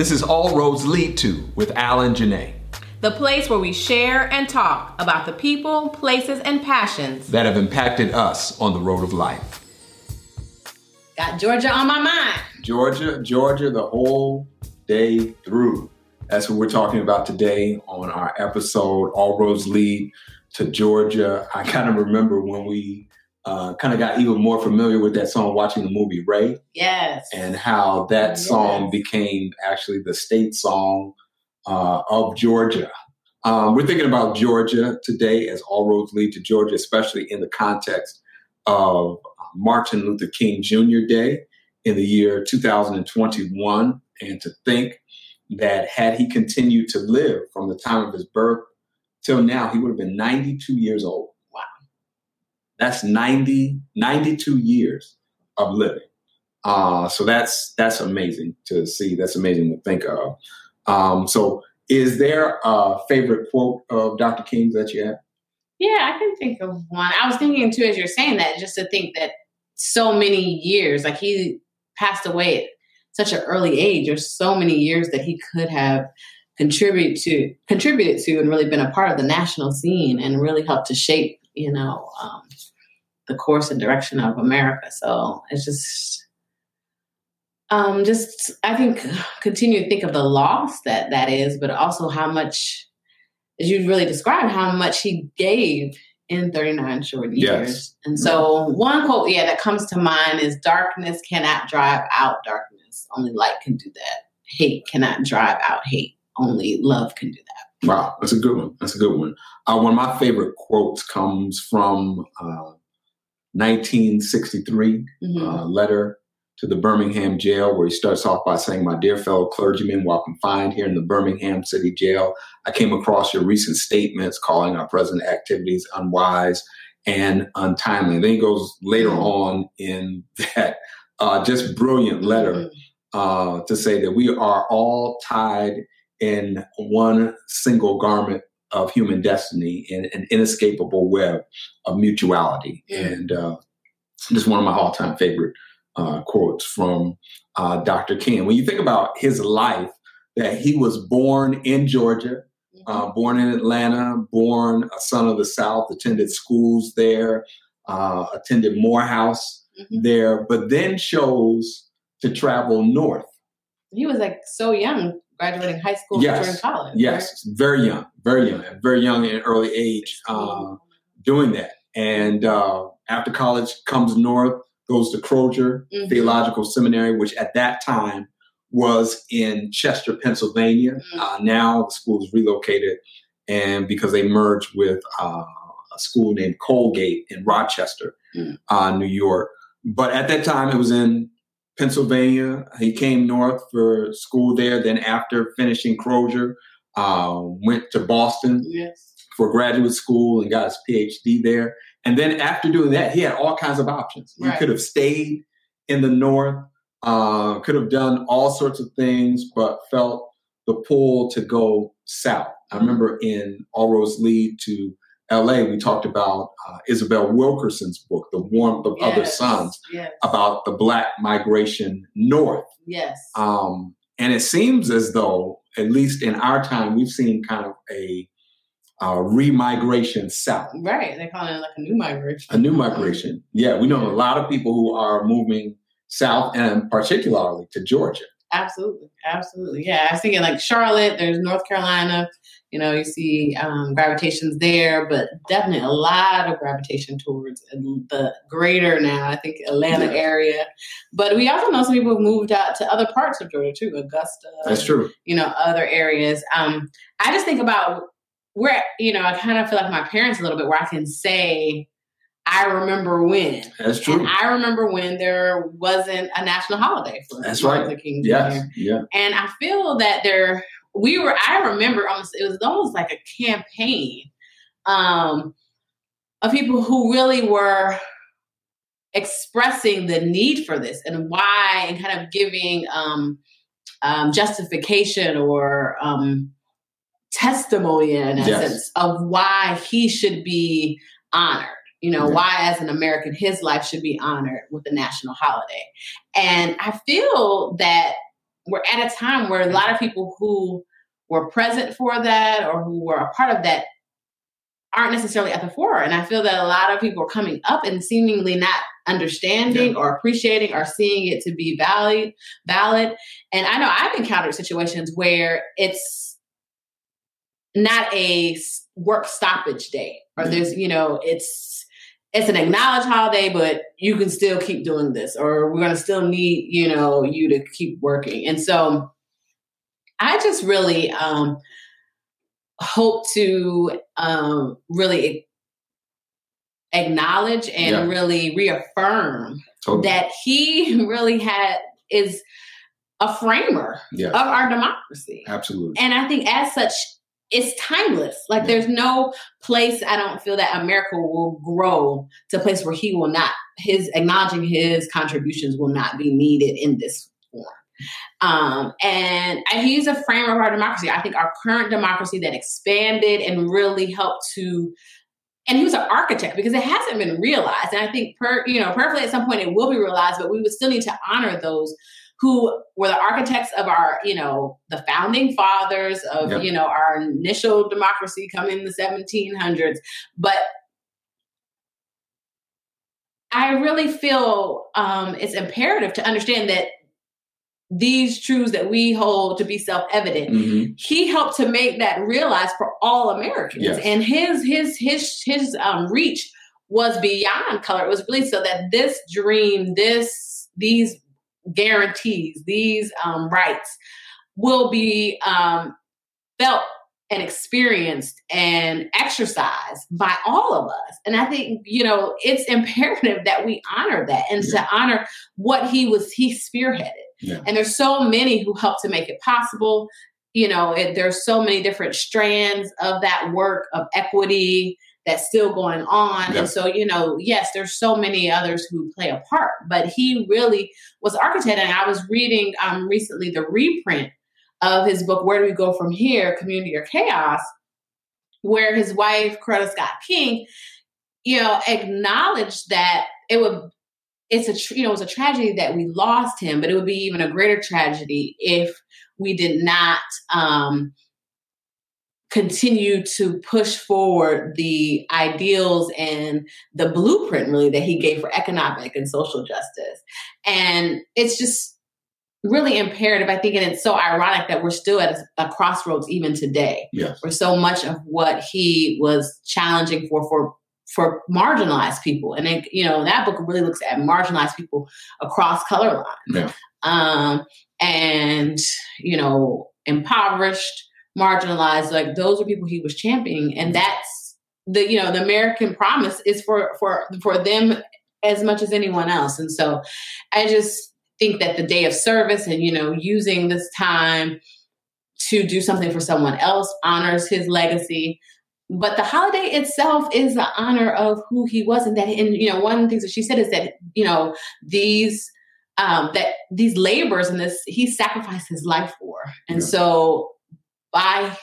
This is All Roads Lead to with Alan Janae. The place where we share and talk about the people, places, and passions that have impacted us on the road of life. Got Georgia on my mind. Georgia, Georgia, the whole day through. That's what we're talking about today on our episode, All Roads Lead to Georgia. I kind of remember when we uh, kind of got even more familiar with that song watching the movie Ray. Yes. And how that yes. song became actually the state song uh, of Georgia. Um, we're thinking about Georgia today as all roads lead to Georgia, especially in the context of Martin Luther King Jr. Day in the year 2021. And to think that had he continued to live from the time of his birth till now, he would have been 92 years old. That's 90, 92 years of living. Uh, so that's that's amazing to see. That's amazing to think of. Um, so, is there a favorite quote of Dr. King's that you have? Yeah, I can think of one. I was thinking too, as you're saying that, just to think that so many years, like he passed away at such an early age. There's so many years that he could have contributed to, contributed to, and really been a part of the national scene, and really helped to shape, you know, um, the course and direction of America. So it's just, um, just I think continue to think of the loss that that is, but also how much, as you really described, how much he gave in 39 short years. Yes. And so one quote, yeah, that comes to mind is darkness cannot drive out darkness. Only light can do that. Hate cannot drive out hate. Only love can do that. Wow, that's a good one. That's a good one. Uh, one of my favorite quotes comes from uh, 1963 mm-hmm. uh, letter to the Birmingham jail, where he starts off by saying, My dear fellow clergymen, while confined here in the Birmingham City Jail, I came across your recent statements calling our present activities unwise and untimely. And then he goes later mm-hmm. on in that uh, just brilliant letter mm-hmm. uh, to say that we are all tied in one single garment of human destiny in an inescapable web of mutuality. And uh, just one of my all time favorite uh, quotes from uh, Dr. King. When you think about his life, that he was born in Georgia, uh, mm-hmm. born in Atlanta, born a son of the South, attended schools there, uh, attended Morehouse mm-hmm. there, but then chose to travel north. He was like so young, graduating high school yes. during college. Yes, right? very young, very young, very young in early age, uh, doing that. And uh, after college, comes north, goes to Crozer mm-hmm. Theological Seminary, which at that time was in Chester, Pennsylvania. Mm-hmm. Uh, now the school is relocated, and because they merged with uh, a school named Colgate in Rochester, mm-hmm. New York. But at that time, it was in Pennsylvania. He came north for school there. Then after finishing Crozer, uh, went to Boston yes. for graduate school and got his PhD there. And then after doing that, he had all kinds of options. Right. He could have stayed in the north, uh, could have done all sorts of things, but felt the pull to go south. I remember in All Roads Lead to LA, we talked about uh, Isabel Wilkerson's book, The Warmth of yes, Other Suns, yes. about the Black migration north. Yes. Um, and it seems as though, at least in our time, we've seen kind of a uh, remigration south. Right. They call it like a new migration. A new migration. Yeah. We know a lot of people who are moving south and particularly to Georgia. Absolutely. Absolutely. Yeah. I was thinking like Charlotte, there's North Carolina, you know, you see um, gravitations there, but definitely a lot of gravitation towards the greater now, I think Atlanta yeah. area. But we also know some people have moved out to other parts of Georgia too, Augusta. That's true. You know, other areas. Um, I just think about where, you know, I kind of feel like my parents a little bit where I can say, I remember when. That's true. And I remember when there wasn't a national holiday for That's Martin right. Luther King Jr. Yes. Yeah. And I feel that there we were i remember almost it was almost like a campaign um, of people who really were expressing the need for this and why and kind of giving um, um, justification or um, testimony in essence yes. of why he should be honored you know mm-hmm. why as an american his life should be honored with a national holiday and i feel that we're at a time where a lot of people who were present for that or who were a part of that aren't necessarily at the fore. And I feel that a lot of people are coming up and seemingly not understanding yeah. or appreciating or seeing it to be valid valid. And I know I've encountered situations where it's not a work stoppage day or mm-hmm. there's, you know, it's it's an acknowledged holiday, but you can still keep doing this, or we're gonna still need, you know, you to keep working. And so I just really um hope to um, really acknowledge and yeah. really reaffirm totally. that he really had is a framer yeah. of our democracy. Absolutely. And I think as such, it's timeless. Like there's no place I don't feel that America will grow to a place where he will not his acknowledging his contributions will not be needed in this form. Um, and, and he's a framer of our democracy. I think our current democracy that expanded and really helped to and he was an architect because it hasn't been realized. And I think per you know, perfectly at some point it will be realized, but we would still need to honor those who were the architects of our, you know, the founding fathers of, yep. you know, our initial democracy coming in the 1700s. But I really feel um, it's imperative to understand that these truths that we hold to be self-evident mm-hmm. he helped to make that realized for all americans yes. and his his his his um, reach was beyond color it was really so that this dream this these guarantees these um, rights will be um, felt and experienced and exercised by all of us. And I think, you know, it's imperative that we honor that and yeah. to honor what he was, he spearheaded. Yeah. And there's so many who helped to make it possible. You know, it, there's so many different strands of that work of equity that's still going on. Yeah. And so, you know, yes, there's so many others who play a part, but he really was architect. And I was reading um, recently the reprint of his book, Where Do We Go From Here? Community or Chaos, where his wife, Coretta Scott King, you know, acknowledged that it would it's a you know it was a tragedy that we lost him, but it would be even a greater tragedy if we did not um, continue to push forward the ideals and the blueprint really that he gave for economic and social justice. And it's just really imperative, I think, and it's so ironic that we're still at a, a crossroads even today. Yes. Where so much of what he was challenging for for for marginalized people. And it, you know, that book really looks at marginalized people across color lines. Yeah. Um, and, you know, impoverished, marginalized, like those are people he was championing. And that's the, you know, the American promise is for for for them as much as anyone else. And so I just think that the day of service and, you know, using this time to do something for someone else honors his legacy but the holiday itself is the honor of who he was and that and you know one of the things that she said is that you know these um that these labors and this he sacrificed his life for and yeah. so by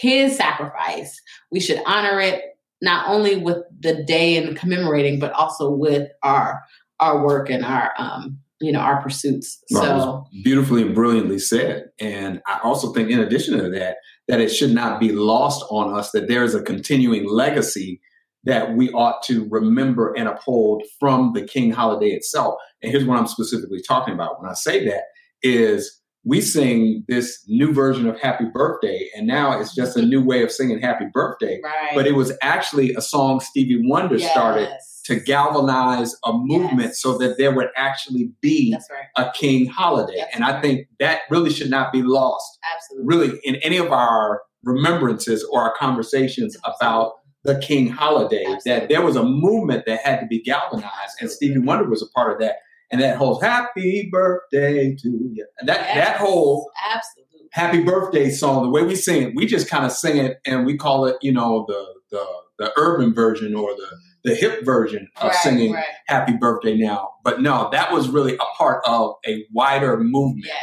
his sacrifice we should honor it not only with the day and commemorating but also with our our work and our um you know our pursuits so beautifully and brilliantly said and i also think in addition to that that it should not be lost on us that there is a continuing legacy that we ought to remember and uphold from the King holiday itself. And here's what I'm specifically talking about when I say that is we sing this new version of Happy Birthday, and now it's just a new way of singing Happy Birthday. Right. But it was actually a song Stevie Wonder yes. started to galvanize a movement yes. so that there would actually be right. a king holiday. That's and right. I think that really should not be lost. Absolutely. Really, in any of our remembrances or our conversations Absolutely. about the king holiday, Absolutely. that there was a movement that had to be galvanized, and Stevie Wonder was a part of that. And that whole happy birthday to you. And that, yes. that whole Absolutely. happy birthday song, the way we sing it, we just kind of sing it and we call it, you know, the the the urban version or the the hip version of right, singing right. Happy Birthday Now. But no, that was really a part of a wider movement yes.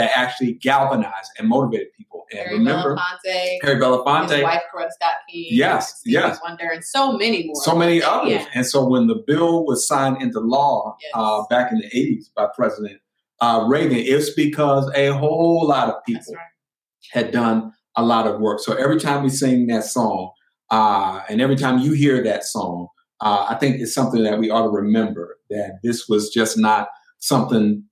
That actually galvanized and motivated people. And Harry remember, Belafonte, Harry Belafonte, his wife Coretta Scott King, yes, yes, Wonder, and so many more, so many others. Yeah. And so when the bill was signed into law yes. uh, back in the '80s by President uh, Reagan, it's because a whole lot of people right. had done a lot of work. So every time we sing that song, uh, and every time you hear that song, uh, I think it's something that we ought to remember that this was just not something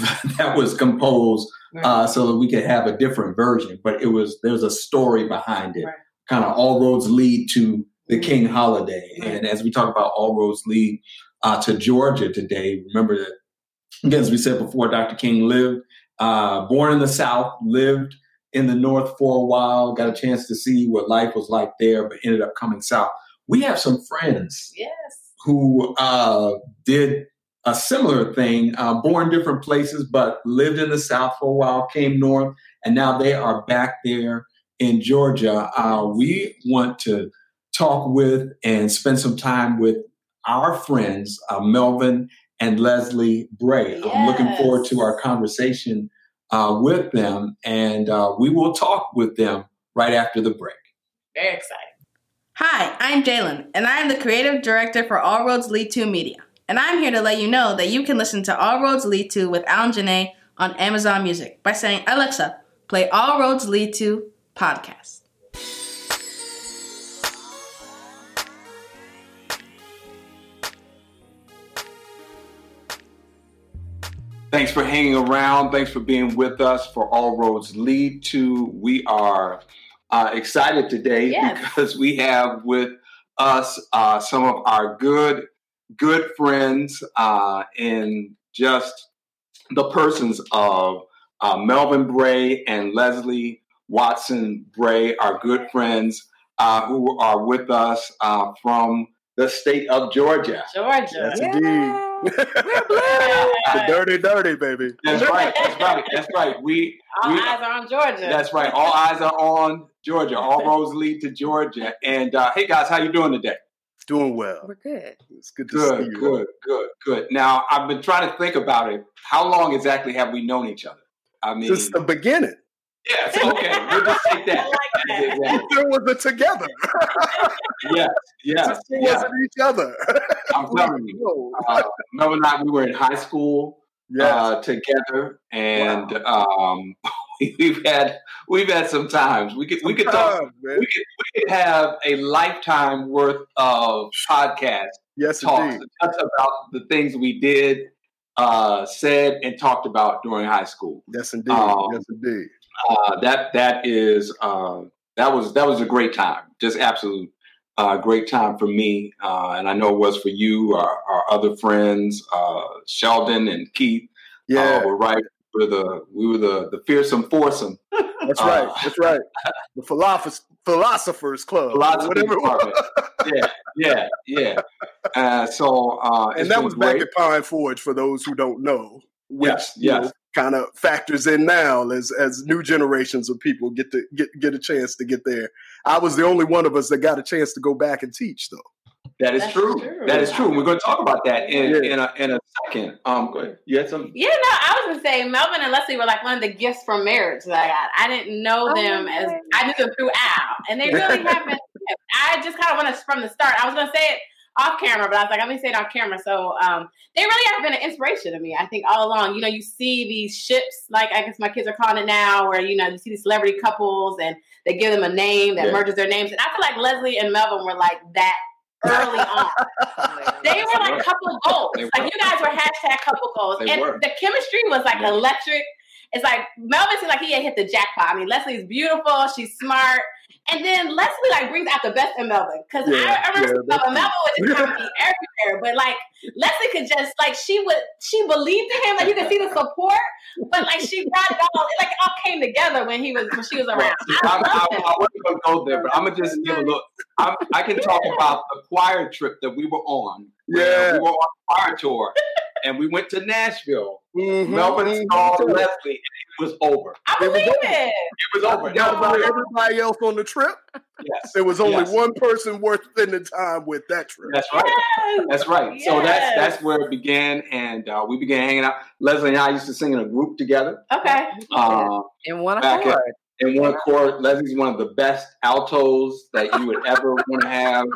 that was composed Right. uh, so that we could have a different version, but it was there's a story behind it. Right. Kind of all roads lead to the Mhm. King holiday, Right. and as we talk about all roads lead uh, to Georgia today, remember that again, as we said before, Dr. King lived uh, born in the South, lived in the North for a while, got a chance to see what life was like there, but ended up coming south. We have some friends yes. who uh, did a similar thing, uh, born different places, but lived in the South for a while, came north, and now they are back there in Georgia. Uh, we want to talk with and spend some time with our friends, uh, Melvin and Leslie Bray. I'm looking forward to our conversation uh, with them, and uh, we will talk with them right after the break. Very exciting. Hi, I'm Jalen, and I am the creative director for All Roads Lead to Media. And I'm here to let you know that you can listen to All Roads Lead to with Alan Janae on Amazon Music by saying, Alexa, play All Roads Lead to podcast. Thanks for hanging around. Thanks for being with us for All Roads Lead to. We are uh, excited today Yes. because we have with us uh, some of our good, good friends uh, in just the persons of uh, Melvin Bray and Leslie Watson Bray, are good friends uh, who are with us uh, from the state of Georgia. Georgia. Yes, indeed. the dirty, dirty, baby. That's right. That's right. That's right. We All we- eyes are on Georgia. That's right. All eyes are on Georgia. All roads lead to Georgia. And uh, hey, guys, how you doing today? Doing well. We're good. It's good to see Good, you. good, good, good. Now, I've been trying to think about it. How long exactly have we known each other? I mean, Since the beginning. yes. Okay, we'll just take that. like that. There was a together. yes, yeah. It yeah. wasn't each other. I'm telling you. Whoa. Uh, Mel and I, we were in high school Yes. uh, together, and um, we've had we've had some times. We could we could talk man. we could, we could have a lifetime worth of podcasts Yes, talks indeed. just about the things we did, uh, said, and talked about during high school. Yes, indeed. Um, yes, indeed. Uh, that that is uh, that was that was a great time, just absolute uh, great time for me, uh, and I know it was for you, our, our other friends, uh, Sheldon and Keith. Yeah, uh, were right. We were the we were the the fearsome foursome. that's uh, right. That's right. The philosoph- philosophers club. Philosophy whatever department. yeah, yeah, yeah. Uh, so uh, And that was back great. at Pine Forge for those who don't know, which Yes, yes. kind of factors in now as as new generations of people get to get get a chance to get there. I was the only one of us that got a chance to go back and teach, though. That is true. true. That is true. And we're going to talk about that in Yeah. in, a, in a second. Um, go ahead. You had some. Yeah, no, I was gonna say Melvin and Leslie were like one of the gifts from marriage that I got. I didn't know Oh, them as okay. I knew them through Al, and they really have been. I just kind of want to from the start. I was gonna say it off camera, but I was like, I'm gonna say it off camera. So um, they really have been an inspiration to me. I think all along, you know, you see these ships, like I guess my kids are calling it now, where you know you see these celebrity couples and they give them a name that Yeah. merges their names, and I feel like Leslie and Melvin were like that early on. Oh, they were like couple goals. Like you guys were hashtag couple goals. They and were. the chemistry was like Yeah. electric. It's like Melvin seemed like he had hit the jackpot. I mean, Leslie's beautiful, she's smart. And then Leslie like brings out the best in Melvin. Cause Yeah, I, I remember yeah, Melvin, Melvin would just kind be everywhere. But like Leslie could just like she would she believed in him, like you could see the support, but like she brought it all it like it all came together when he was when she was around. I, I I, love I, wasn't going to go there, but I'm going to just give a look. I, I can talk about the choir trip that we were on. Yeah. We were on a choir tour, and we went to Nashville. Mhm, Melvin mhm. saw Leslie, and it was over. I It was believe over. it. It was over. That was like everybody else on the trip. yes, There was only Yes. one person worth spending time with that trip. that's right. Yes. That's right. So that's that's where it began, and uh, we began hanging out. Leslie and I used to sing in a group together. Okay. Uh, In one back accord. in one chord. Leslie's one of the best altos that you would ever want to have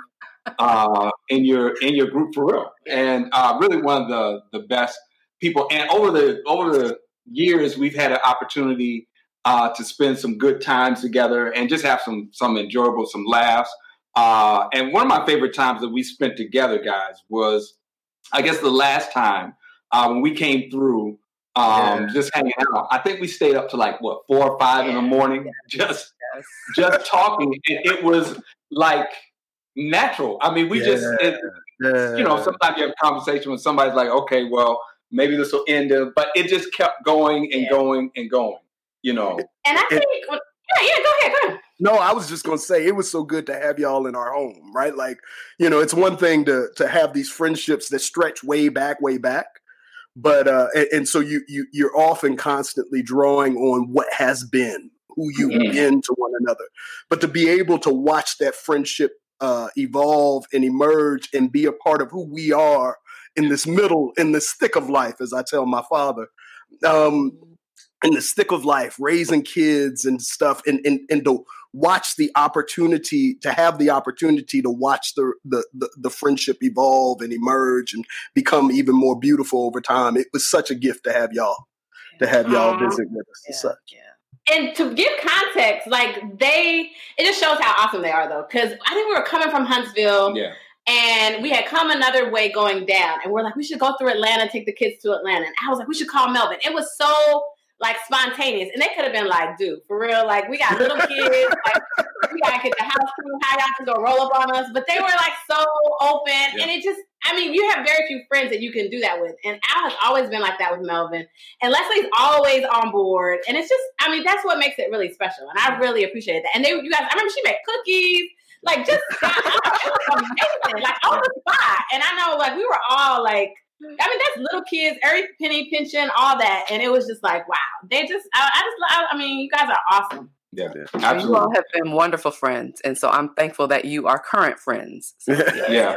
uh, in your in your group for real, and uh, really one of the the best people. And over the over the years, we've had an opportunity uh, to spend some good times together and just have some some enjoyable, some laughs. Uh, and one of my favorite times that we spent together, guys, was I guess the last time uh, when we came through, um, yeah. just hanging out. I think we stayed up to like what four or five yeah. in the morning, just yes. just talking. And it was like natural. I mean, we yeah. just it, you know sometimes you have a conversation when somebody's like, okay, well maybe this will end, it, but it just kept going and going and going. You know, and I think. Yeah, yeah, go ahead, go ahead. No, I was just gonna say it was so good to have y'all in our home, right? Like, you know, it's one thing to to have these friendships that stretch way back, way back, but uh, and, and so you you you're often constantly drawing on what has been, who you've yeah. been to one another, but to be able to watch that friendship uh, evolve and emerge and be a part of who we are in this middle, in this thick of life, as I tell my father. Um, in the stick of life, raising kids and stuff, and, and, and to watch the opportunity, to have the opportunity to watch the, the, the, the, friendship evolve and emerge and become even more beautiful over time. It was such a gift to have y'all, to have y'all visit with us yeah, such. Yeah. And to give context, like they, it just shows how awesome they are, though. Because I think we were coming from Huntsville, yeah. And we had come another way going down, and we're like, we should go through Atlanta, take the kids to Atlanta. And I was like, we should call Melvin. It was so like spontaneous. And they could have been like, dude, for real, like we got little kids, like we gotta get the house crew, how y'all can go roll up on us. But they were like so open. Yeah. And it just I mean, you have very few friends that you can do that with. And Al has always been like that with Melvin. And Leslie's always on board. And it's just, I mean, that's what makes it really special. And I really appreciate that. And they you guys, I remember she made cookies. Like just amazing, like on the spot. And I know like we were all like I mean, that's little kids, every penny pension, all that, and it was just like, wow. They just, I, I just, I, I, mean, you guys are awesome. Yeah, absolutely. You all have been wonderful friends, and so I'm thankful that you are current friends. So, yeah. yeah.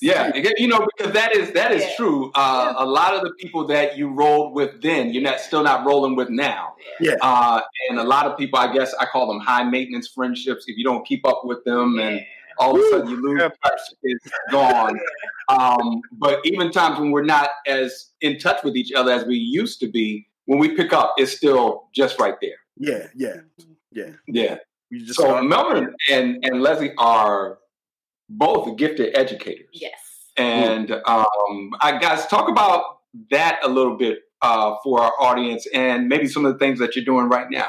Yeah, you know, because that is that is yeah. true. Uh, yeah. A lot of the people that you rolled with then, you're not still not rolling with now. Yeah, uh, and a lot of people, I guess, I call them high maintenance friendships. If you don't keep up with them and all of a sudden you lose touch, it's gone. Um, but even times when we're not as in touch with each other as we used to be, when we pick up, it's still just right there. Yeah, yeah, yeah, yeah. so Melvin and and Leslie are both gifted educators. Yes. And um, I guys talk about that a little bit uh, for our audience and maybe some of the things that you're doing right now.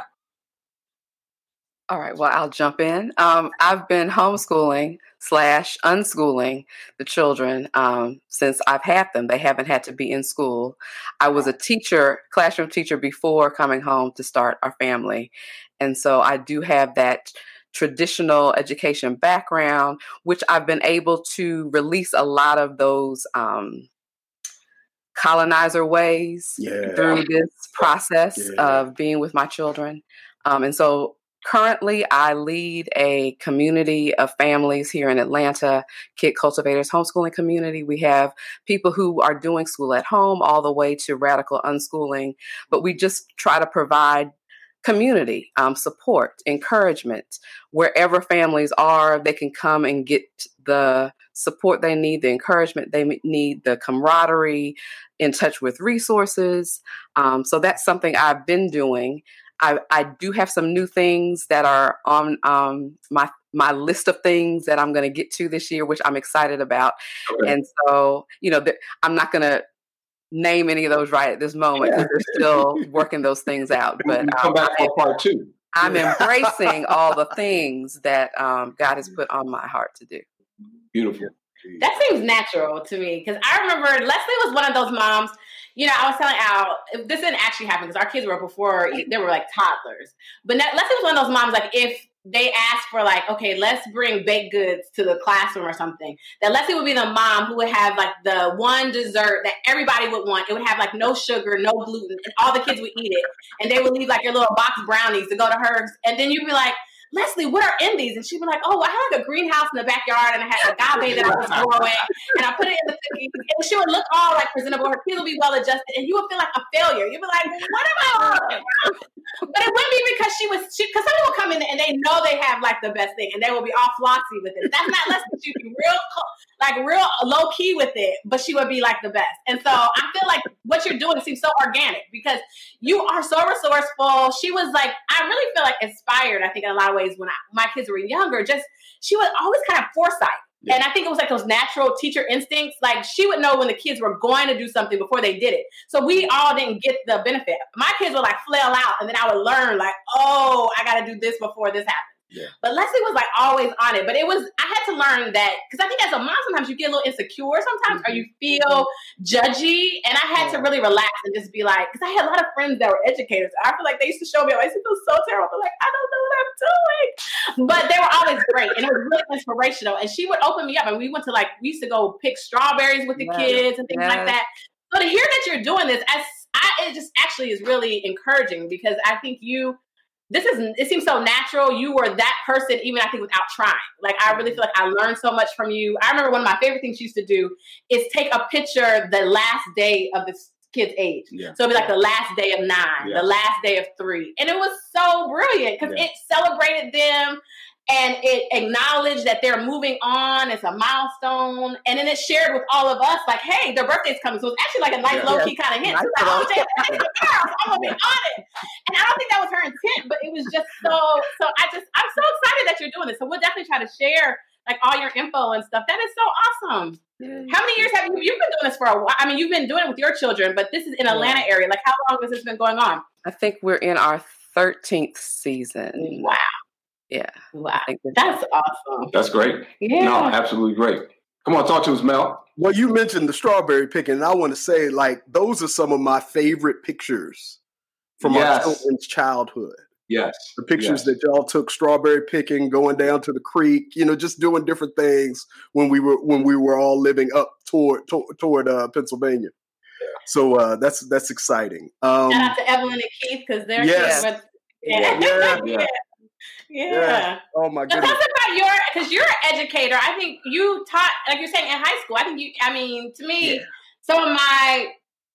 All right. Well, I'll jump in. Um, I've been homeschooling slash unschooling the children um, since I've had them. They haven't had to be in school. I was a teacher, classroom teacher before coming home to start our family. And so I do have that traditional education background, which I've been able to release a lot of those um, colonizer ways yeah. through this process yeah. of being with my children. Um, and so Currently, I lead a community of families here in Atlanta, Kid Cultivators Homeschooling Community. We have people who are doing school at home all the way to radical unschooling, but we just try to provide community um, support, encouragement. Wherever families are, they can come and get the support they need, the encouragement they need, the camaraderie, in touch with resources. Um, so that's something I've been doing. I, I do have some new things that are on um, my my list of things that I'm going to get to this year, which I'm excited about. Okay. And so, you know, I'm not going to name any of those right at this moment because we're still working those things out. But come um, back for part two. I'm embracing all the things that um, God has put on my heart to do. Beautiful. That seems natural to me because I remember Leslie was one of those moms you know, I was telling Al, this didn't actually happen because our kids were before they were like toddlers. But let's say it was one of those moms like if they asked for like, okay, let's bring baked goods to the classroom or something. That Leslie would be the mom who would have like the one dessert that everybody would want. It would have like no sugar, no gluten, and all the kids would eat it. And they would leave like your little box brownies to go to hers. And then you'd be like, Leslie, what are in these? And she'd be like, oh, I had like a greenhouse in the backyard and I had agave that I was growing and I put it in the cookies. And she would look all like presentable. Her kids would be well adjusted and you would feel like a failure. You'd be like, what am I on? but it wouldn't be because she was because some people come in and they know they have like the best thing and they will be all flossy with it. That's not Leslie. She'd be real like real low key with it, but she would be like the best. And so I feel like what you're doing seems so organic because you are so resourceful. She was like, I really feel like inspired. I think in a lot of ways when I, my kids were younger, just she was always kind of foresight. Yeah. And I think it was like those natural teacher instincts. Like she would know when the kids were going to do something before they did it. So we all didn't get the benefit. My kids would like flail out, and then I would learn, like, oh, I got to do this before this happens. Yeah. But Leslie was like always on it. But it was I had to learn that because I think as a mom sometimes you get a little insecure sometimes mm-hmm. or you feel judgy. And I had to really relax and just be like, because I had a lot of friends that were educators. I feel like they used to show me, I used to feel so terrible. Like, I don't know what I'm doing. But they were always great and it was really inspirational. And she would open me up and we went to like we used to go pick strawberries with the yes. kids and things yes. like that. So to hear that you're doing this, as I, it just actually is really encouraging because I think you this is it seems so natural. You were that person, even I think without trying. Like I really feel like I learned so much from you. I remember one of my favorite things she used to do is take a picture the last day of this kid's age. Yeah. So it'd be like the last day of nine, yeah. the last day of three. And it was so brilliant because yeah. it celebrated them and it acknowledged that they're moving on. It's a milestone, and then it shared with all of us, like, "Hey, their birthday's coming." So it's actually like a nice yeah, low key kind of hint. Nice like, oh, Jay, I'm gonna be on it, and I don't think that was her intent, but it was just so. So I just, I'm so excited that you're doing this. So we'll definitely try to share like all your info and stuff. That is so awesome. How many years have you? You've been doing this for a while. I mean, you've been doing it with your children, but this is in Atlanta area. Like, how long has this been going on? I think we're in our 13th season. Wow. Yeah. Wow. That's awesome. That's great. Yeah. No, absolutely great. Come on, talk to us, Mel. Well, you mentioned the strawberry picking, and I want to say, like, those are some of my favorite pictures from yes. our children's childhood. Yes. The pictures yes. that y'all took strawberry picking, going down to the creek, you know, just doing different things when we were when we were all living up toward toward, toward uh, Pennsylvania. Yeah. So uh, that's that's exciting. Um, Shout out to Evelyn and Keith because they're yes. With, yeah. yeah. yeah. Yeah. yeah. Oh my goodness. Talk about your because you're an educator. I think you taught like you're saying in high school. I think you. I mean, to me, yeah. some of my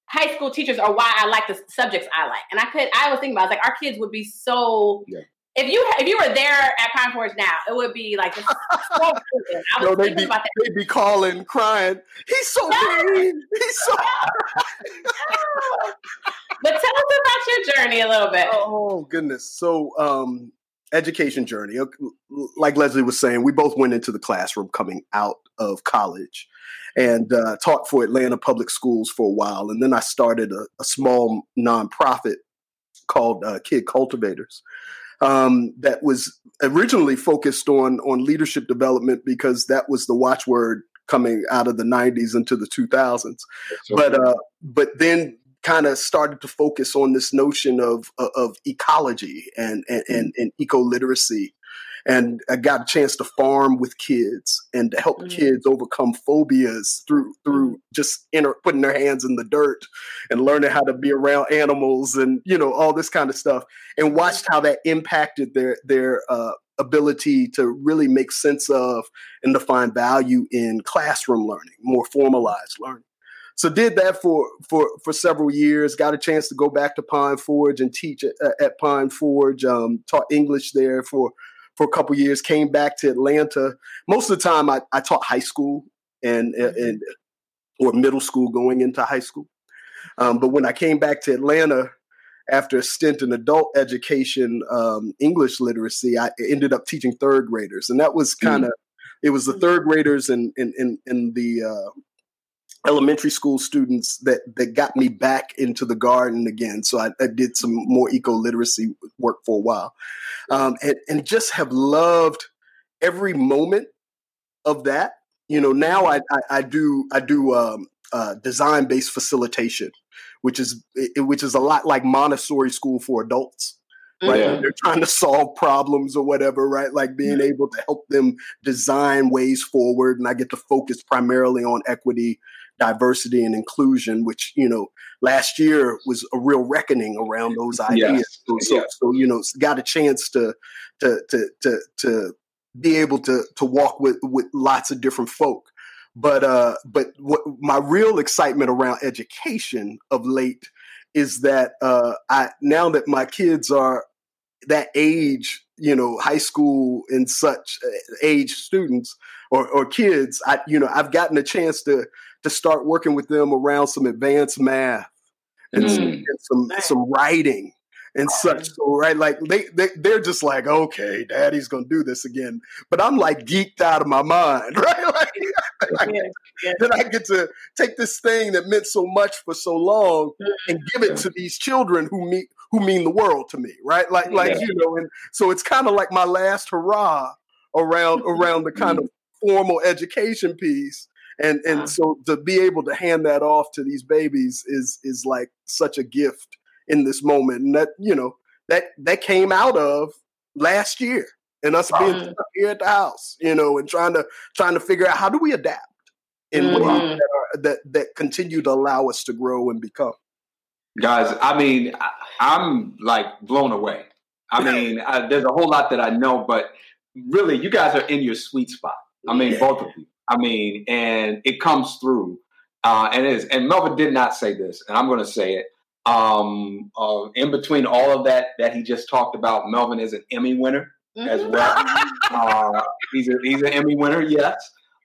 high school teachers are why I like the subjects I like. And I could. I was thinking about was like our kids would be so. Yeah. If you if you were there at Pine Forge now, it would be like so I was no, they'd be, about that. They'd be calling, crying. He's so mean. He's so. but tell us about your journey a little bit. Oh goodness! So um, education journey. Like Leslie was saying, we both went into the classroom coming out of college and uh, taught for Atlanta Public Schools for a while. And then I started a, a small nonprofit called uh, Kid Cultivators. Um, that was originally focused on on leadership development because that was the watchword coming out of the 90s into the 2000s. but uh, but then kind of started to focus on this notion of of ecology and and, and, mm. and eco literacy. And I got a chance to farm with kids and to help mm-hmm. kids overcome phobias through through mm. just inter- putting their hands in the dirt and learning how to be around animals and you know all this kind of stuff. And watched how that impacted their their uh, ability to really make sense of and to find value in classroom learning, more formalized learning so did that for for for several years. Got a chance to go back to Pine Forge and teach at, at Pine Forge. Um, taught English there for for a couple years. Came back to Atlanta. Most of the time, I, I taught high school and and or middle school going into high school. Um, but when I came back to Atlanta after a stint in adult education, um, English literacy, I ended up teaching third graders, and that was kind of mm. it was the third graders in in in, in the uh, elementary school students that that got me back into the garden again. So I, I did some more eco literacy work for a while, um, and and just have loved every moment of that. You know, now I I, I do I do um, uh, design based facilitation, which is which is a lot like Montessori school for adults right? Yeah. They're trying to solve problems or whatever, right? Like being yeah. able to help them design ways forward. And I get to focus primarily on equity diversity and inclusion, which you know last year was a real reckoning around those ideas. Yes. So, so, yes. so, you know, got a chance to to to to to be able to to walk with with lots of different folk. But uh, but what my real excitement around education of late is that uh, I now that my kids are that age, you know, high school and such uh, age students or, or kids, I you know I've gotten a chance to to start working with them around some advanced math and, some, Mm. and some some writing and such. So right, like they they they're just like, okay, daddy's gonna do this again. But I'm like geeked out of my mind, right? Like, Yeah, yeah. that I get to take this thing that meant so much for so long and give it to these children who mean who mean the world to me, right? Like like you know, and so it's kind of like my last hurrah around around the kind of formal education piece. And and Wow. so to be able to hand that off to these babies is is like such a gift in this moment. And that, you know, that that came out of last year and us being Right. here at the house, you know, and trying to trying to figure out how do we adapt in ways Mhm. that, are, that that continue to allow us to grow and become. Guys i mean I, i'm like blown away. I mean I, there's a whole lot that i know but really you guys are in your sweet spot. I mean Yeah. both of you. I mean and it comes through. Uh, and it is and melvin did not say this and i'm going to say it. Um, uh, in between all of that that he just talked about melvin is an emmy winner as well. Uh, he's, a, he's an emmy winner yes.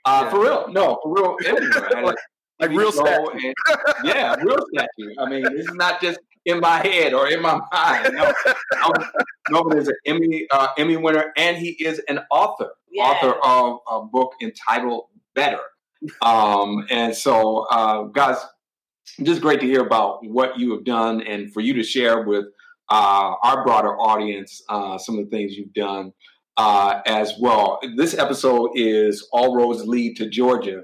Uh, Yeah. for real. No for real. Emmy winner. Like- like real go statue. and- yeah, real statue. I mean, this is not just in my head or in my mind. No, Melvin- Melvin is an Emmy uh, Emmy winner, and he is an author, Yeah. author of a book entitled "Better." Um, and so, uh, guys, just great to hear about what you have done, and for you to share with uh, our broader audience uh, some of the things you've done uh, as well. This episode is All Roads Lead to Georgia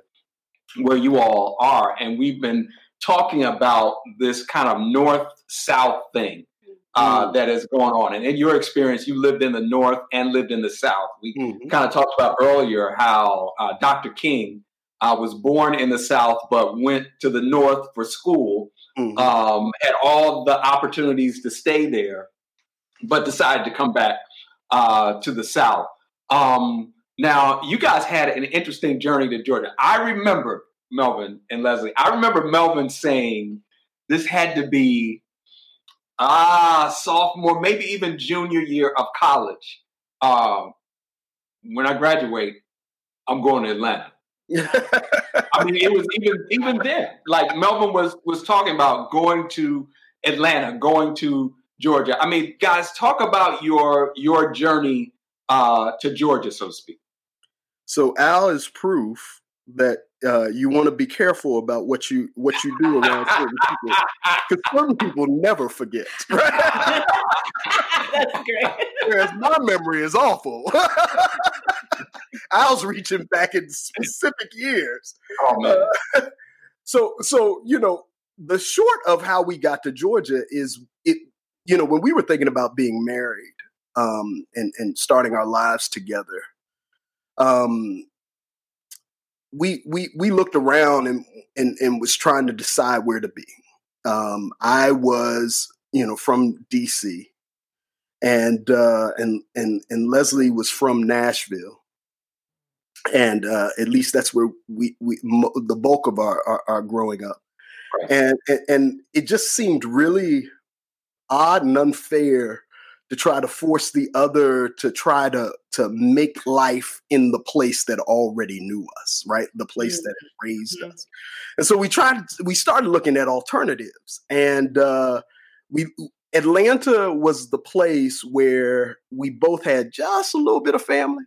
where you all are. And we've been talking about this kind of north south thing uh, that is going on. And in your experience, you lived in the north and lived in the south. We Mhm. kind of talked about earlier how uh, Dr. King uh, was born in the south but went to the north for school, Mhm. um, had all the opportunities to stay there, but decided to come back uh, to the south. Um, now, you guys had an interesting journey to Georgia. I remember Melvin and Leslie. I remember Melvin saying this had to be ah sophomore, maybe even junior year of college. Um, when I graduate, I'm going to Atlanta. I mean, it was even even then. Like Melvin was was talking about going to Atlanta, going to Georgia. I mean, guys, talk about your your journey uh, to Georgia, so to speak. So Al is proof that uh, you want to be careful about what you what you do around certain people because certain people never forget. Right? That's great. Whereas my memory is awful. Al's reaching back in specific years. Oh man, So so you know the short of how we got to Georgia is it. You know when we were thinking about being married um, and and starting our lives together. Um, we we we looked around and and, and was trying to decide where to be. Um, I was, you know, from DC, and uh, and and and Leslie was from Nashville, and uh, at least that's where we we mo- the bulk of our our, our growing up, Right. and, and and it just seemed really odd and unfair to try to force the other to try to to make life in the place that already knew us right? The place that had raised Mhm. us. And so we tried we started looking at alternatives. And uh we atlanta was the place where we both had just a little bit of family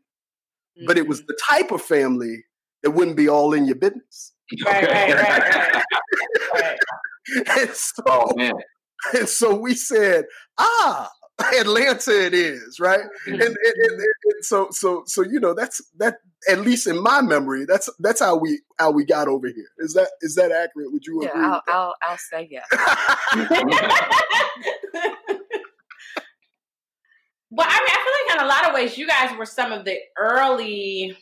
but it was the type of family that wouldn't be all in your business. Right, right, right, right. Right. and so oh man, and so we said ah atlanta it is right mm-hmm. and, and, and, and- and so so so you know that's that at least in my memory that's that's how we how we got over here is that is that accurate would you Yeah, agree I'll. I'll, I'll say yes. But I mean, I feel like in a lot of ways, you guys were some of the early.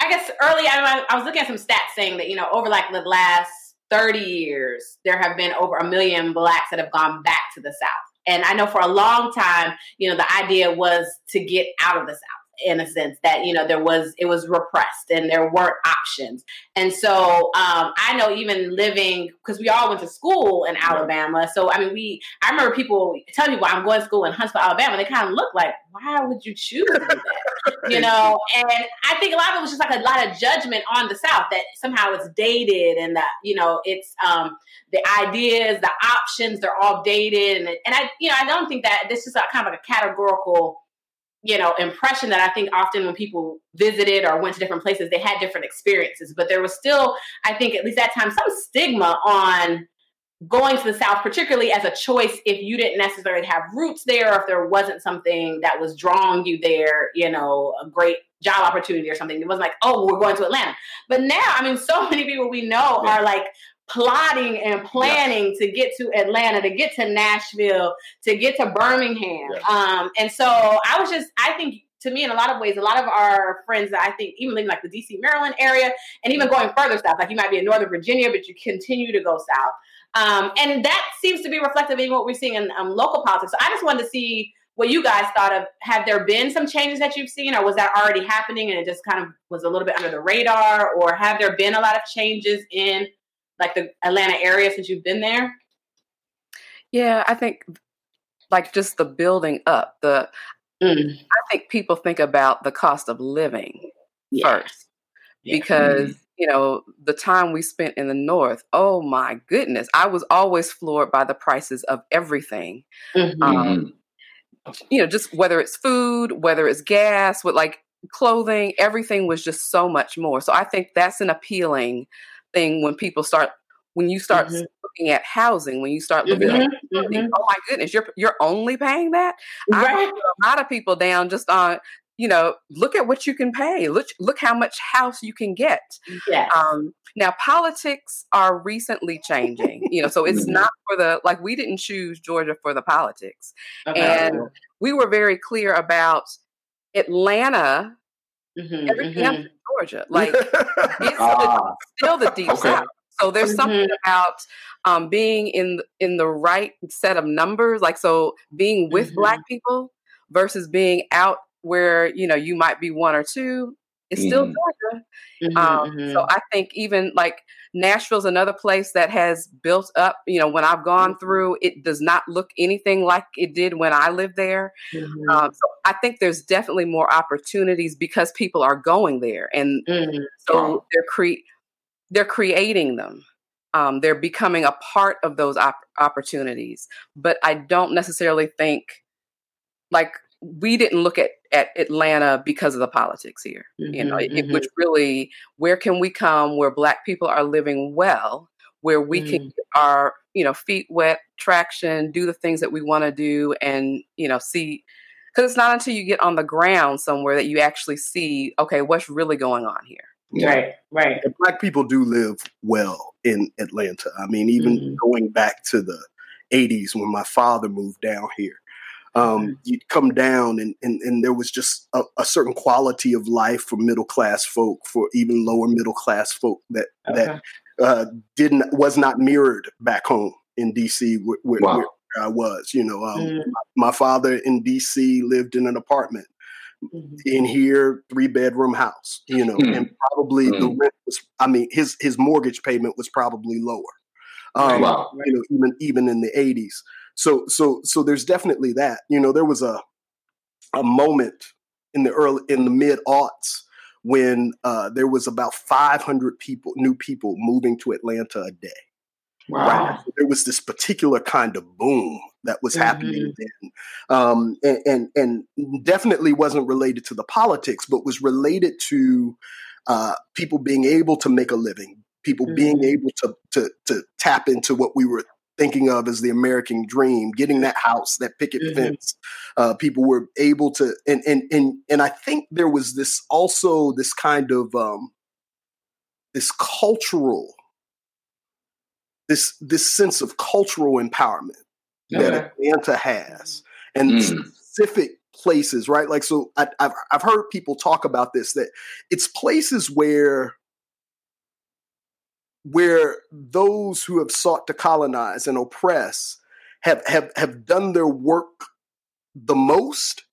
I guess early. I, I was looking at some stats saying that you know over like the last thirty years, there have been over a million blacks that have gone back to the South. And I know for a long time, you know, the idea was to get out of the South. in a sense that you know there was it was repressed and there weren't options. And so um, I know even living because we all went to school in Alabama. So I mean, we I remember people telling me, people I'm going to school in Huntsville, Alabama. They kind of look like, why would you choose that? You know, and I think a lot of it was just like a lot of judgment on the South that somehow it's dated and that you know it's um, the ideas, the options, they're all dated, and and I you know I don't think that this is a kind of like a categorical you know impression that i think often when people visited or went to different places they had different experiences. But there was still i think at least that time some stigma on going to the south particularly as a choice if you didn't necessarily have roots there or if there wasn't something that was drawing you there you know a great job opportunity or something it wasn't like oh we're going to atlanta but now i mean so many people we know yeah. are like plotting and planning to get to Atlanta, to get to Nashville, to get to Birmingham. Um, and so I was just, I think to me, in a lot of ways, a lot of our friends that I think even living like the DC, Maryland area, and even going further south, like you might be in Northern Virginia, but you continue to go south. Um, and that seems to be reflective in what we're seeing in um, local politics. So I just wanted to see what you guys thought of. Have there been some changes that you've seen, or was that already happening and it just kind of was a little bit under the radar? Or have there been a lot of changes in like the Atlanta area since you've been there? Yeah, I think like just the building up, the mm. I think people think about the cost of living yeah. first. Yeah. Because, you know, the time we spent in the north, oh my goodness, I was always floored by the prices of everything. Mm-hmm. Um, you know, just whether it's food, whether it's gas, with like clothing, everything was just so much more. So I think that's an appealing thing when people start when you start mm-hmm. looking at housing, when you start looking mm-hmm. at mm-hmm. oh my goodness, you're you're only paying that. Right. I a lot of people down just on you know look at what you can pay. Look look how much house you can get. Yes. Um, now politics are recently changing. you know, so it's mm-hmm. not for the like we didn't choose Georgia for the politics, okay. and we were very clear about Atlanta. Mm-hmm, everything else mm-hmm. Georgia. Like it's ah. still the deep okay. south. So there's mm-hmm. something about um, being in in the right set of numbers, like so being with mm-hmm. Black people versus being out where you know you might be one or two. It's still mm-hmm. Georgia. Mm-hmm, um, so mm-hmm. I think even like Nashville's another place that has built up. You know, when I've gone mm-hmm. through, it does not look anything like it did when I lived there. Mm-hmm. Um, so I think there's definitely more opportunities because people are going there, and mm-hmm. so they're cre- they're creating them. Um, they're becoming a part of those op- opportunities. But I don't necessarily think like we didn't look at, at Atlanta because of the politics here. Mm-hmm, you know, mm-hmm. it, which really where can we come where Black people are living well, where we mm-hmm. can get our you know feet wet, traction, do the things that we want to do, and you know see. Because it's not until you get on the ground somewhere that you actually see, okay, what's really going on here. Right, right. And black people do live well in Atlanta. I mean, even mm-hmm. going back to the 80s when my father moved down here, um, mm-hmm. you'd come down and, and, and there was just a, a, certain quality of life for middle class folk, for even lower middle class folk that okay. that uh, didn't was not mirrored back home in DC where, where, wow. where I was. You know, um, mm-hmm. my, my father in DC lived in an apartment mm-hmm. in here, three bedroom house, you know, mm-hmm. and probably mm-hmm. the rent was, I mean, his his mortgage payment was probably lower. Um, wow. you know, even even in the 80s. So so so there's definitely that. You know, there was a a moment in the early in the mid aughts when uh, there was about 500 people, new people moving to Atlanta a day. Wow. Right? there was this particular kind of boom that was mm-hmm. happening then, um, and, and, and definitely wasn't related to the politics, but was related to uh, people being able to make a living, people mm-hmm. being able to, to to tap into what we were thinking of as the American dream, getting that house, that picket mm-hmm. fence. Uh, people were able to, and and and and I think there was this also this kind of um, this cultural this this sense of cultural empowerment that Atlanta has, and mm. specific places, right? Like, so I, I've I've heard people talk about this that it's places where where those who have sought to colonize and oppress have have have done their work the most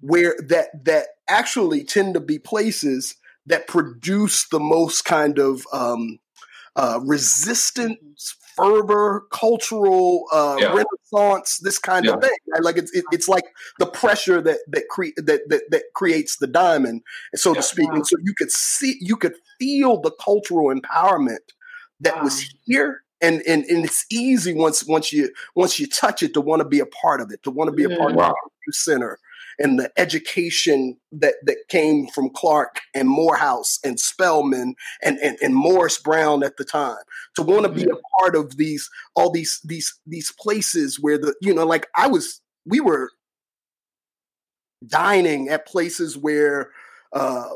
where that that actually tend to be places that produce the most kind of um, uh, resistance, fervor, cultural uh, Yeah. renaissance, this kind Yeah. of thing. Right? Like it's it, it's like the pressure that that, cre- that that that creates the diamond, so Yeah. to speak. And so you could see, you could feel the cultural empowerment that was here. And, and and it's easy once once you once you touch it to want to be a part of it to want to be a part of the center. And the education that that came from Clark and Morehouse and Spelman and, and, and Morris Brown at the time. To want to be a part of these all these these these places where the you know like I was we were dining at places where uh,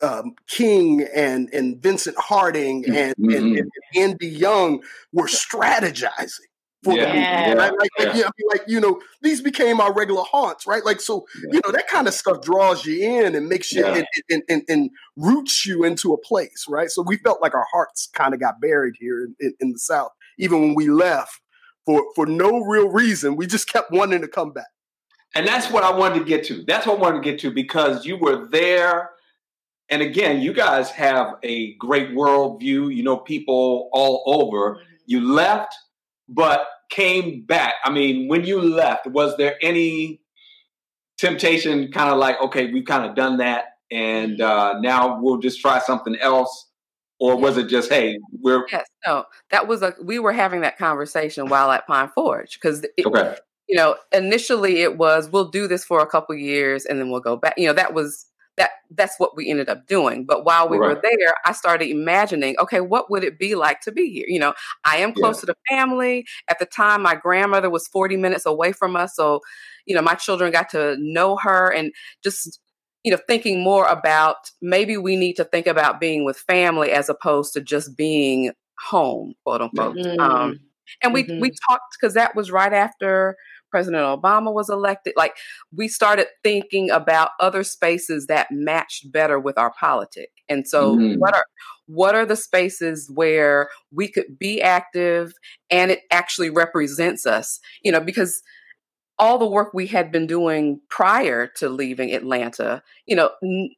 um, King and and Vincent Harding and, and, Mhm. and Andy Young were strategizing for the Yeah. people, Yeah. right? Like, Yeah. like, yeah, I mean, like you know, these became our regular haunts, right? Like, so you know, that kind of stuff draws you in and makes you Yeah. and, and, and, and roots you into a place, right? So we felt like our hearts kind of got buried here in, in, in the South, even when we left for for no real reason. We just kept wanting to come back. And that's what I wanted to get to. That's what I wanted to get to because you were there. And again, you guys have a great worldview. You know, people all over. You left, but came back. I mean, when you left, was there any temptation kind of like, okay, we've kind of done that and uh, now we'll just try something else? Or was it just, hey, we're Yes, no, that was a. We were having that conversation while at Pine Forge because okay? you know initially it was we'll do this for a couple years and then we'll go back. You know that was that that's what we ended up doing. But while we were there, I started imagining, okay, what would it be like to be here? You know, I am close to the family. At the time, my grandmother was forty minutes away from us, so you know my children got to know her and just you know thinking more about maybe we need to think about being with family as opposed to just being home quote unquote Mm. um, and we we talked because that was right after president obama was elected like we started thinking about other spaces that matched better with our politic and so Mhm. what are what are the spaces where we could be active and it actually represents us you know because all the work we had been doing prior to leaving Atlanta, you know, n-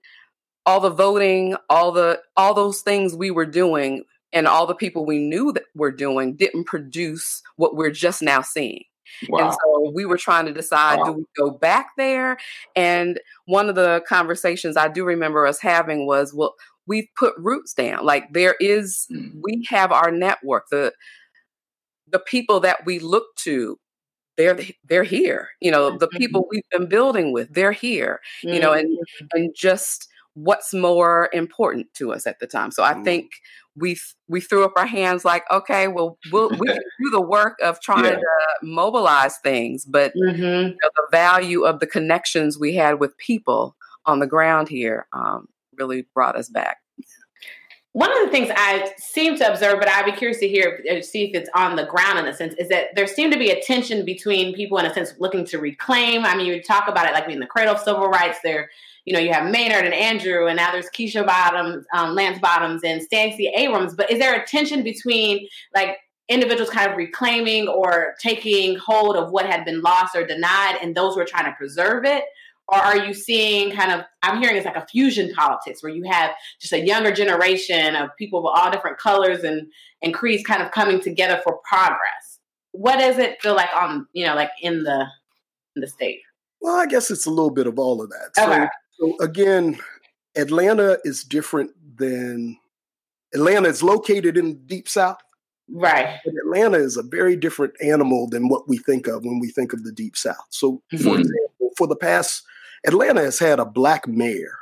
all the voting, all the all those things we were doing and all the people we knew that were doing didn't produce what we're just now seeing. And so we were trying to decide Wow. do we go back there? And one of the conversations I do remember us having was, well, we've put roots down. Like there is, Mhm. we have our network. The the people that we look to, they're they're here. You know, the people we've been building with, they're here. You know, and and just what's more important to us at the time. So I Mm. think we we threw up our hands like, okay, well, we'll we can do the work of trying Yeah. to mobilize things, but Mm-hmm. you know, the value of the connections we had with people on the ground here um, really brought us back. One of the things I seem to observe, but I'd be curious to hear, uh, see if it's on the ground in a sense, is that there seemed to be a tension between people in a sense looking to reclaim. I mean, you talk about it like being the cradle of civil rights. There, you know, you have Maynard and Andrew, and now there's Keisha Bottoms, um, Lance Bottoms, and Stacey Abrams. But is there a tension between like individuals kind of reclaiming or taking hold of what had been lost or denied, and those who are trying to preserve it? Or are you seeing kind of, I'm hearing it's like a fusion politics where you have just a younger generation of people of all different colors and, and creeds kind of coming together for progress. What does it feel like on, you know, like in the, in the state? Well, I guess it's a little bit of all of that. Okay. so again, Atlanta is different than Atlanta is located in the deep south. Right. But Atlanta is a very different animal than what we think of when we think of the deep south. So, for Mhm. example, for the past, Atlanta has had a black mayor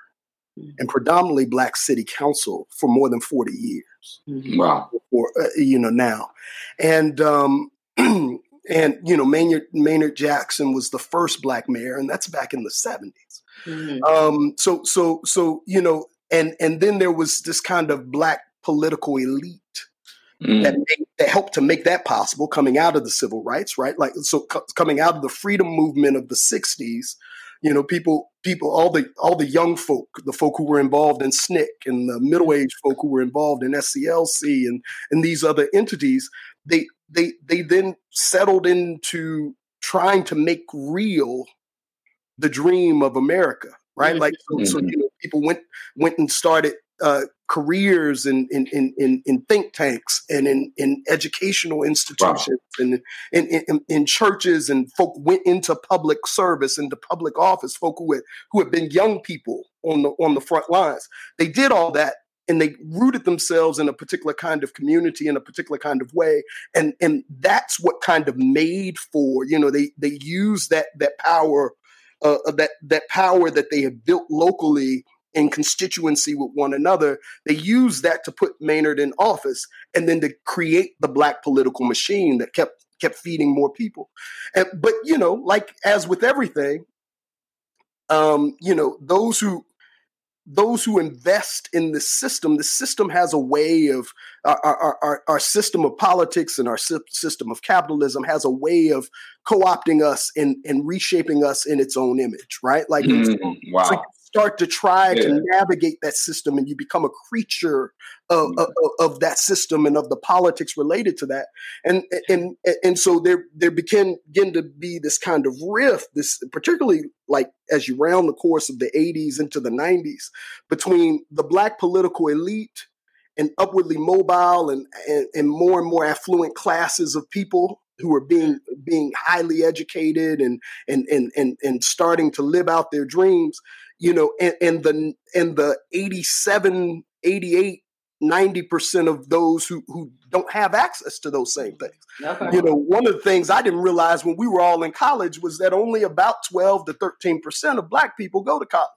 and predominantly black city council for more than 40 years Wow. or uh, you know now and um and you know maynard maynard jackson was the first black mayor and that's back in the 70s Mhm. um so so so you know and and then there was this kind of black political elite Mm. that made, that helped to make that possible coming out of the civil rights right like so co- coming out of the freedom movement of the 60s you know people people all the all the young folk the folk who were involved in SNCC and the middle-aged folk who were involved in SCLC and and these other entities they they they then settled into trying to make real the dream of America right? Like so, so, Mhm. you know, people went went and started uh, careers in in, in in in think tanks and in in educational institutions and in, in in in churches, and folk went into public service, into public office. Folk who had who had been young people on the on the front lines. They did all that. And they rooted themselves in a particular kind of community in a particular kind of way, and and that's what kind of made for you know they they use that that power uh, that that power that they have built locally in constituency with one another. They use that to put Maynard in office, and then to create the black political machine that kept kept feeding more people. And, but you know, like as with everything, um, you know, those who those who invest in the system, the system has a way of our, our, our, our system of politics and our sy- system of capitalism has a way of co-opting us and, and reshaping us in its own image, right? Like Mm, wow. you start to try Yeah. to navigate that system and you become a creature of, Mm. of, of that system and of the politics related to that and and and so there there began begin to be this kind of rift this particularly like as you round the course of the 80s into the 90s between the black political elite and upwardly mobile and, and, and more and more affluent classes of people who are being being highly educated and and and and, and starting to live out their dreams you know and, and the and the 87 88 90% of those who who don't have access to those same things Okay. you know one of the things i didn't realize when we were all in college was that only about 12 to 13% of black people go to college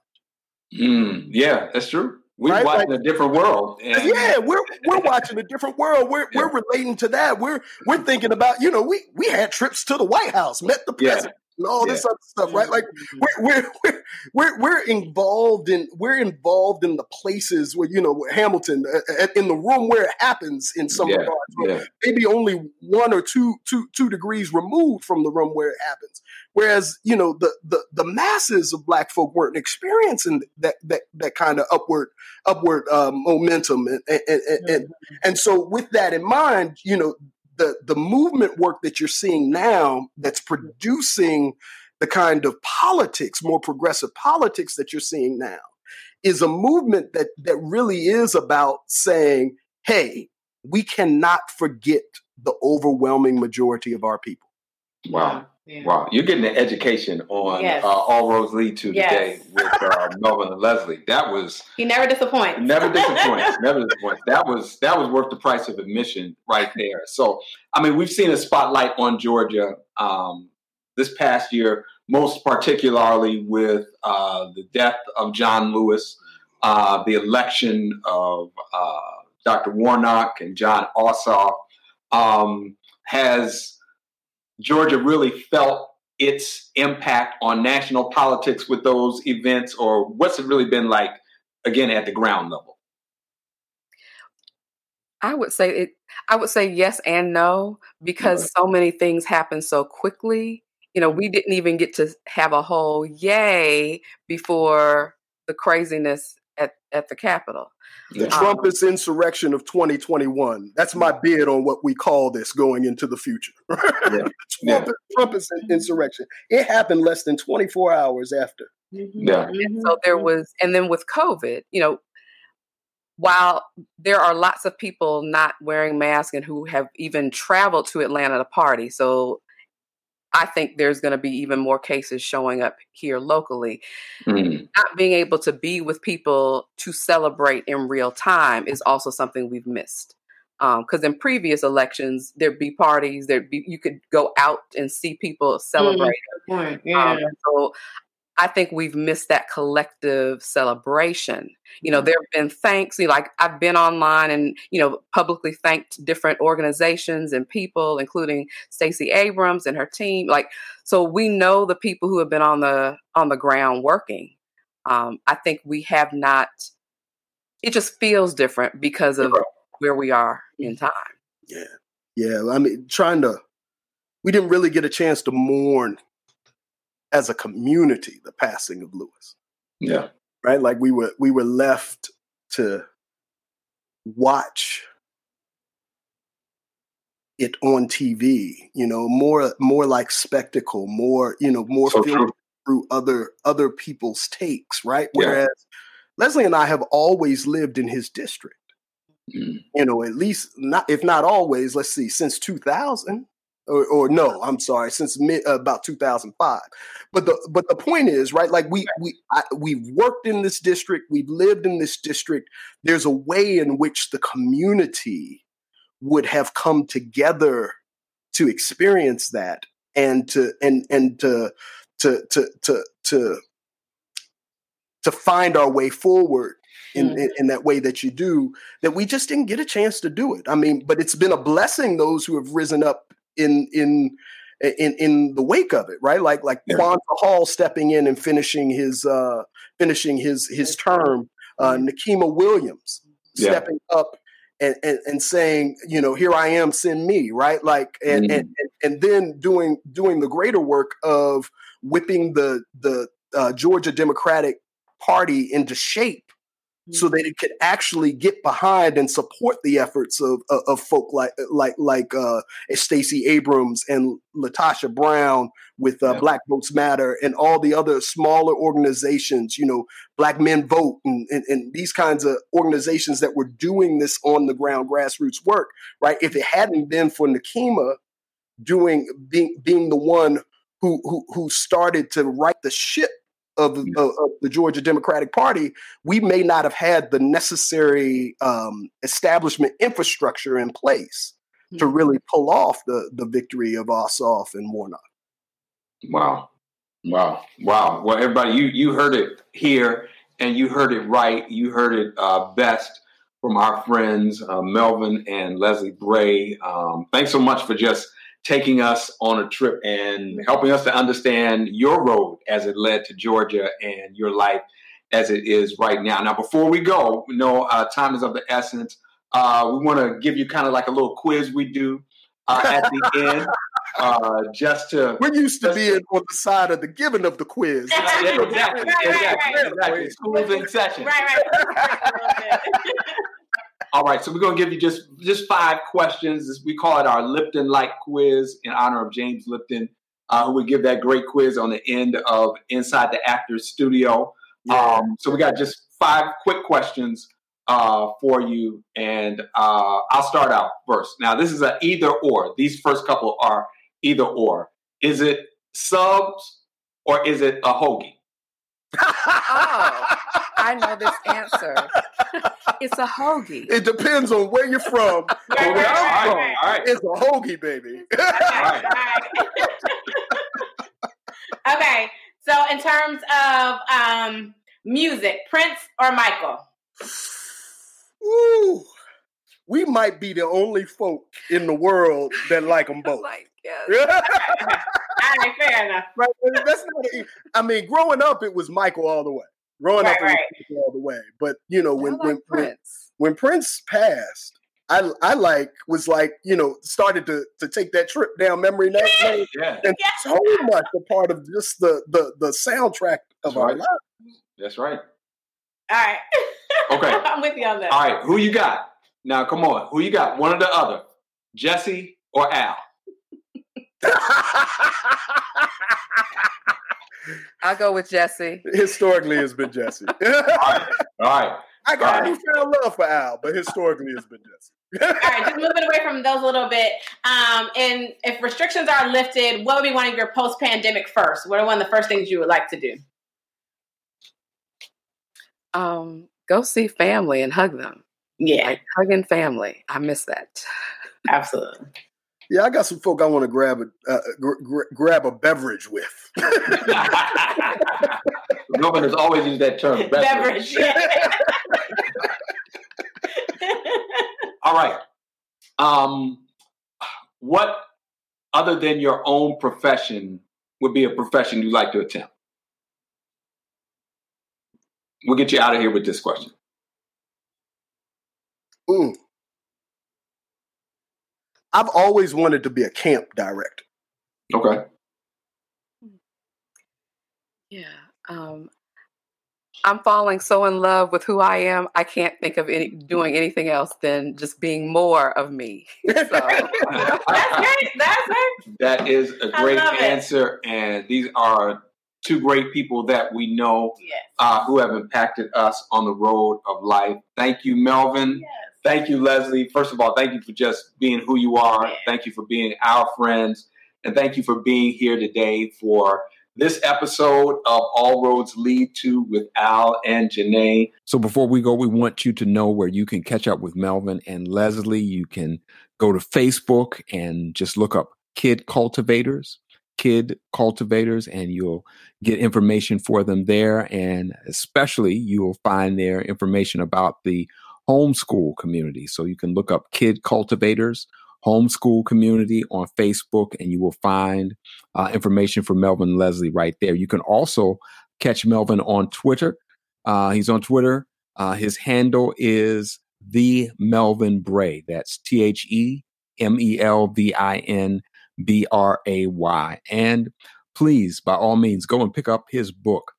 Mm, yeah, that's true. We Right, watch a different world. And yeah, we're we're watching a different world. We're we're relating to that. We're we're thinking about you know we we had trips to the White House, met the Yeah. president, and all this other stuff, right? Like we're we're we're we're, involved in we're involved in the places where you know Hamilton uh, uh, in the room where it happens in some Yeah, regards. Yeah. Maybe only one or two two two degrees removed from the room where it happens. Whereas you know the the the masses of Black folk weren't experiencing that that that kind of upward upward um, momentum and and, and, and and so with that in mind you know the the movement work that you're seeing now that's producing the kind of politics more progressive politics that you're seeing now is a movement that that really is about saying hey we cannot forget the overwhelming majority of our people Wow. Yeah. Wow. You're getting an education on Yes. uh, All Roads Lead to Yes. today with uh, Melvin and Leslie. That was He never disappoints. never disappoints. never disappoints. That was that was worth the price of admission right there. So I mean, we've seen a spotlight on Georgia um, this past year, most particularly with uh, the death of John Lewis, uh, the election of uh, Dr. Warnock and Jon Ossoff. Um, has Georgia really felt its impact on national politics with those events, or what's it really been like again at the ground level? I would say it. I would say yes and no because so many things happen so quickly. You know, we didn't even get to have a whole yay before the craziness at at the Capitol. the Um, trumpist insurrection of 2021 that's my bid on what we call this going into the future. Yeah. Trumpist, trumpist insurrection. It happened less than 24 hours after. Yeah. So there was, and then with COVID, you know, while there are lots of people not wearing masks and who have even traveled to Atlanta to party, so I think there's going to be even more cases showing up here locally. Mm. Not being able to be with people to celebrate in real time is also something we've missed. Because in previous elections, there'd be parties, there'd be you could go out and see people celebrate. Good point. Um, Yeah. so I think we've missed that collective celebration. You know, there have been thanks. You know, like I've been online and you know publicly thanked different organizations and people, including Stacey Abrams and her team. Like, so we know the people who have been on the on the ground working. Um, I think we have not. It just feels different because of where we are in time. yeah yeah i mean trying to we didn't really get a chance to mourn as a community the passing of lewis Yeah. right like we were we were left to watch it on tv you know more more like spectacle more you know more So true. through other other people's takes, right? Whereas. Leslie and I have always lived in his district. Mm. You know, at least not if not always. Let's see, since 2000 or, or no, I'm sorry, since mid, uh, about 2005. But the but the point is, right? Like we we I, we've worked in this district, we've lived in this district. There's a way in which the community would have come together to experience that and to and and to to to to to to find our way forward in, mm. in, in, that way that you do that we just didn't get a chance to do it. I mean, but it's been a blessing those who have risen up in in in in the wake of it, right? Like like yeah. Kwanza Hall stepping in and finishing his uh finishing his his term, uh. Nikema Williams yeah. stepping up and, and, and saying, you know, here I am, send me, right? Like and, mm-hmm. and and then doing doing the greater work of whipping the the uh, Georgia Democratic Party into shape so that it could actually get behind and support the efforts of of, of folk like like like uh, Stacey Abrams and Latasha Brown with uh, yeah. Black Votes Matter and all the other smaller organizations, you know, Black Men Vote and, and, and these kinds of organizations that were doing this on the ground grassroots work, right? If it hadn't been for Nikema doing being being the one who who who started to right the ship of, of, of, the Georgia Democratic Party, we may not have had the necessary um, establishment infrastructure in place mm-hmm. to really pull off the, the victory of Ossoff and Warnock. Wow. Wow. Wow. Well, everybody, you, you heard it here and you heard it right. You heard it uh, best from our friends, uh, Melvin and Leslie Bray. Um, thanks so much for just taking us on a trip and helping us to understand your road as it led to Georgia and your life as it is right now. Now, before we go, we know uh, time is of the essence. Uh, we want to give you kind of like a little quiz we do uh, at the end. Uh, just to we're used to be on the side of the giving of the quiz. yeah, exactly, right, exactly, right, right. exactly. School's in session. Right, right. All right, so we're going to give you just just five questions. We call it our Lipton Light Quiz in honor of James Lipton, uh, who would give that great quiz on the end of Inside the Actors Studio. Yeah. Um, so we got just five quick questions uh, for you, and uh, I'll start out first. Now, this is an either or. These first couple are either or. Is it subs or is it a hoagie? oh, I know this answer. It's a hoagie. It depends on where you're from. where I'm from, right, right. it's a hoagie, baby. Okay, okay, so in terms of um, music, Prince or Michael? Ooh, we might be the only folk in the world that like them both. like, yes. All right, fair enough. Right, that's not. I mean, growing up, it was Michael all the way. Growing right, up, right. all the way. But you know, when oh, like when, Prince. when when Prince passed, I I like was like you know started to to take that trip down memory lane, yeah. and yeah. so much a part of just the the the soundtrack of That's our right. lives. That's right. All right. Okay. I'm with you on that. All right. Who you got? Now, come on. Who you got? One or the other? Jesse or Al? I'll go with Jesse. Historically, it's been Jesse. All right. All right. I got right. found love for Al, but historically, it's been Jesse. All right, just moving away from those a little bit. Um, and if restrictions are lifted, what would be one of your post-pandemic first? What are one of the first things you would like to do? Um, go see family and hug them. Yeah, like hugging family. I miss that. Absolutely. Yeah, I got some folk I want to grab a uh, gr- grab a beverage with. Governors always used that term, beverage. beverage. All right. Um, what other than your own profession would be a profession you'd like to attempt? We'll get you out of here with this question. Ooh. I've always wanted to be a camp director. Okay. Yeah. Um, I'm falling so in love with who I am. I can't think of any doing anything else than just being more of me. So. That's great. That's it. That is a great answer, it. and these are two great people that we know Yes. uh, who have impacted us on the road of life. Thank you, Melvin. Yes. Thank you, Leslie. First of all, thank you for just being who you are. Thank you for being our friends. And thank you for being here today for this episode of All Roads Lead to with Al and Janae. So before we go, we want you to know where you can catch up with Melvin and Leslie. You can go to Facebook and just look up Kid Cultivators, Kid Cultivators, and you'll get information for them there. And especially, you will find their information about the homeschool community. So you can look up Kid Cultivators Homeschool Community on Facebook, and you will find uh, information for Melvin Leslie right there. You can also catch Melvin on Twitter. Uh, he's on Twitter. Uh, his handle is the Melvin Bray. That's T H E M E L V I N B R A Y. And please, by all means, go and pick up his book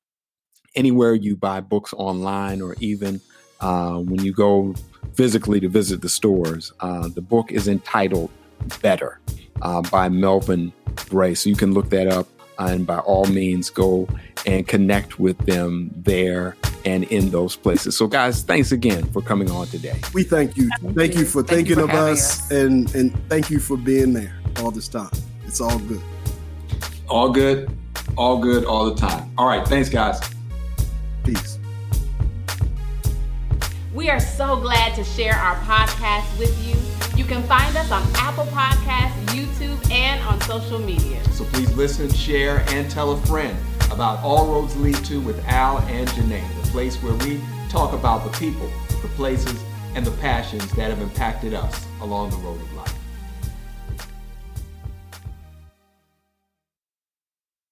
anywhere you buy books online or even uh, when you go physically to visit the stores. Uh, the book is entitled Better uh, by Melvin Bray. So you can look that up and by all means go and connect with them there and in those places. So, guys, thanks again for coming on today. We thank you. Thank, you for Thank thinking you for of us, us. and and thank you for being there all this time. It's all good. All good, all good, all the time. All right, thanks, guys. Peace. We are so glad to share our podcast with you. You can find us on Apple Podcasts, YouTube, and on social media. So please listen, share, and tell a friend about All Roads Lead To with Al and Janae, the place where we talk about the people, the places, and the passions that have impacted us along the road.